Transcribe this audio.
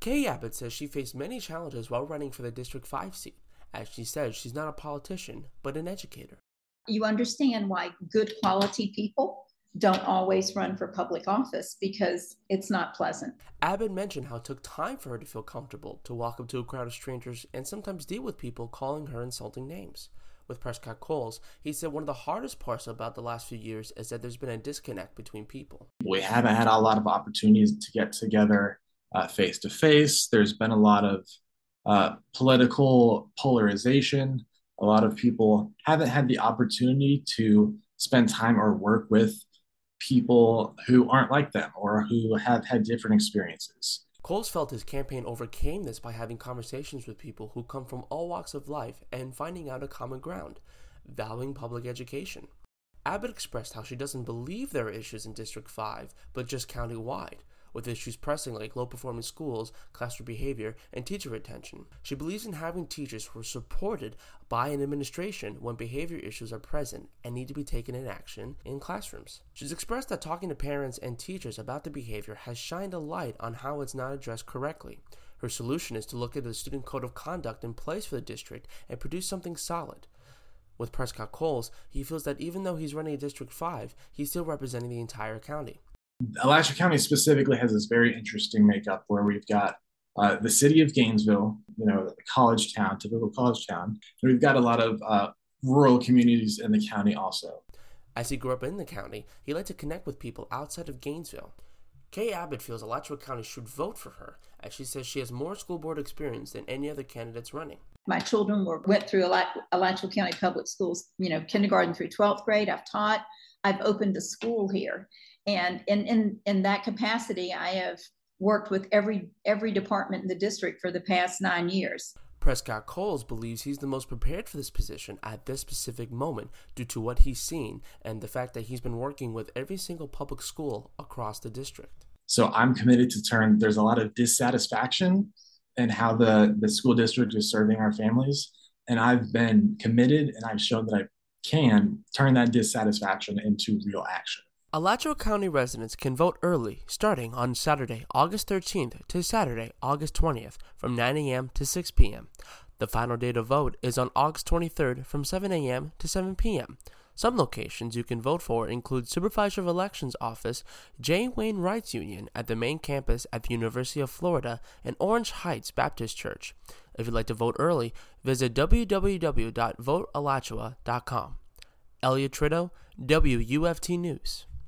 Kay Abbott says she faced many challenges while running for the District 5 seat. As she says, she's not a politician, but an educator. You understand why good quality people don't always run for public office because it's not pleasant. Abbott mentioned how it took time for her to feel comfortable to walk up to a crowd of strangers and sometimes deal with people calling her insulting names. With Prescott Cowles, he said one of the hardest parts about the last few years is that there's been a disconnect between people. We haven't had a lot of opportunities to get together face to face. There's been a lot of uh, political polarization. A lot of people haven't had the opportunity to spend time or work with people who aren't like them or who have had different experiences. Cowles felt his campaign overcame this by having conversations with people who come from all walks of life and finding out a common ground, valuing public education. Abbott expressed how she doesn't believe there are issues in District 5, but just county-wide, with issues pressing like low performing schools, classroom behavior, and teacher retention. She believes in having teachers who are supported by an administration when behavior issues are present and need to be taken in action in classrooms. She's expressed that talking to parents and teachers about the behavior has shined a light on how it's not addressed correctly. Her solution is to look at the student code of conduct in place for the district and produce something solid. With Prescott Cowles, he feels that even though he's running a District 5, he's still representing the entire county. Alachua County specifically has this very interesting makeup where we've got uh, the city of Gainesville, you know, a college town, typical college town. And we've got a lot of uh, rural communities in the county also. As he grew up in the county, he liked to connect with people outside of Gainesville. Kay Abbott feels Alachua County should vote for her, as she says she has more school board experience than any other candidates running. My children were went through Alachua County Public Schools, you know, kindergarten through 12th grade. I've taught. I've opened a school here, and in, in, in that capacity, I have worked with every every department in the district for the past nine years. Prescott Cowles believes he's the most prepared for this position at this specific moment due to what he's seen and the fact that he's been working with every single public school across the district. So I'm committed to turn, there's a lot of dissatisfaction in how the, the school district is serving our families. And I've been committed and I've shown that I can turn that dissatisfaction into real action. Alachua County residents can vote early starting on Saturday, August 13th to Saturday, August 20th from 9 a.m. to 6 p.m. The final day to vote is on August 23rd from 7 a.m. to 7 p.m. Some locations you can vote for include Supervisor of Elections Office, J. Wayne Reitz Union at the main campus at the University of Florida, and Orange Heights Baptist Church. If you'd like to vote early, visit www.votealachua.com. Elliot Trito, WUFT News.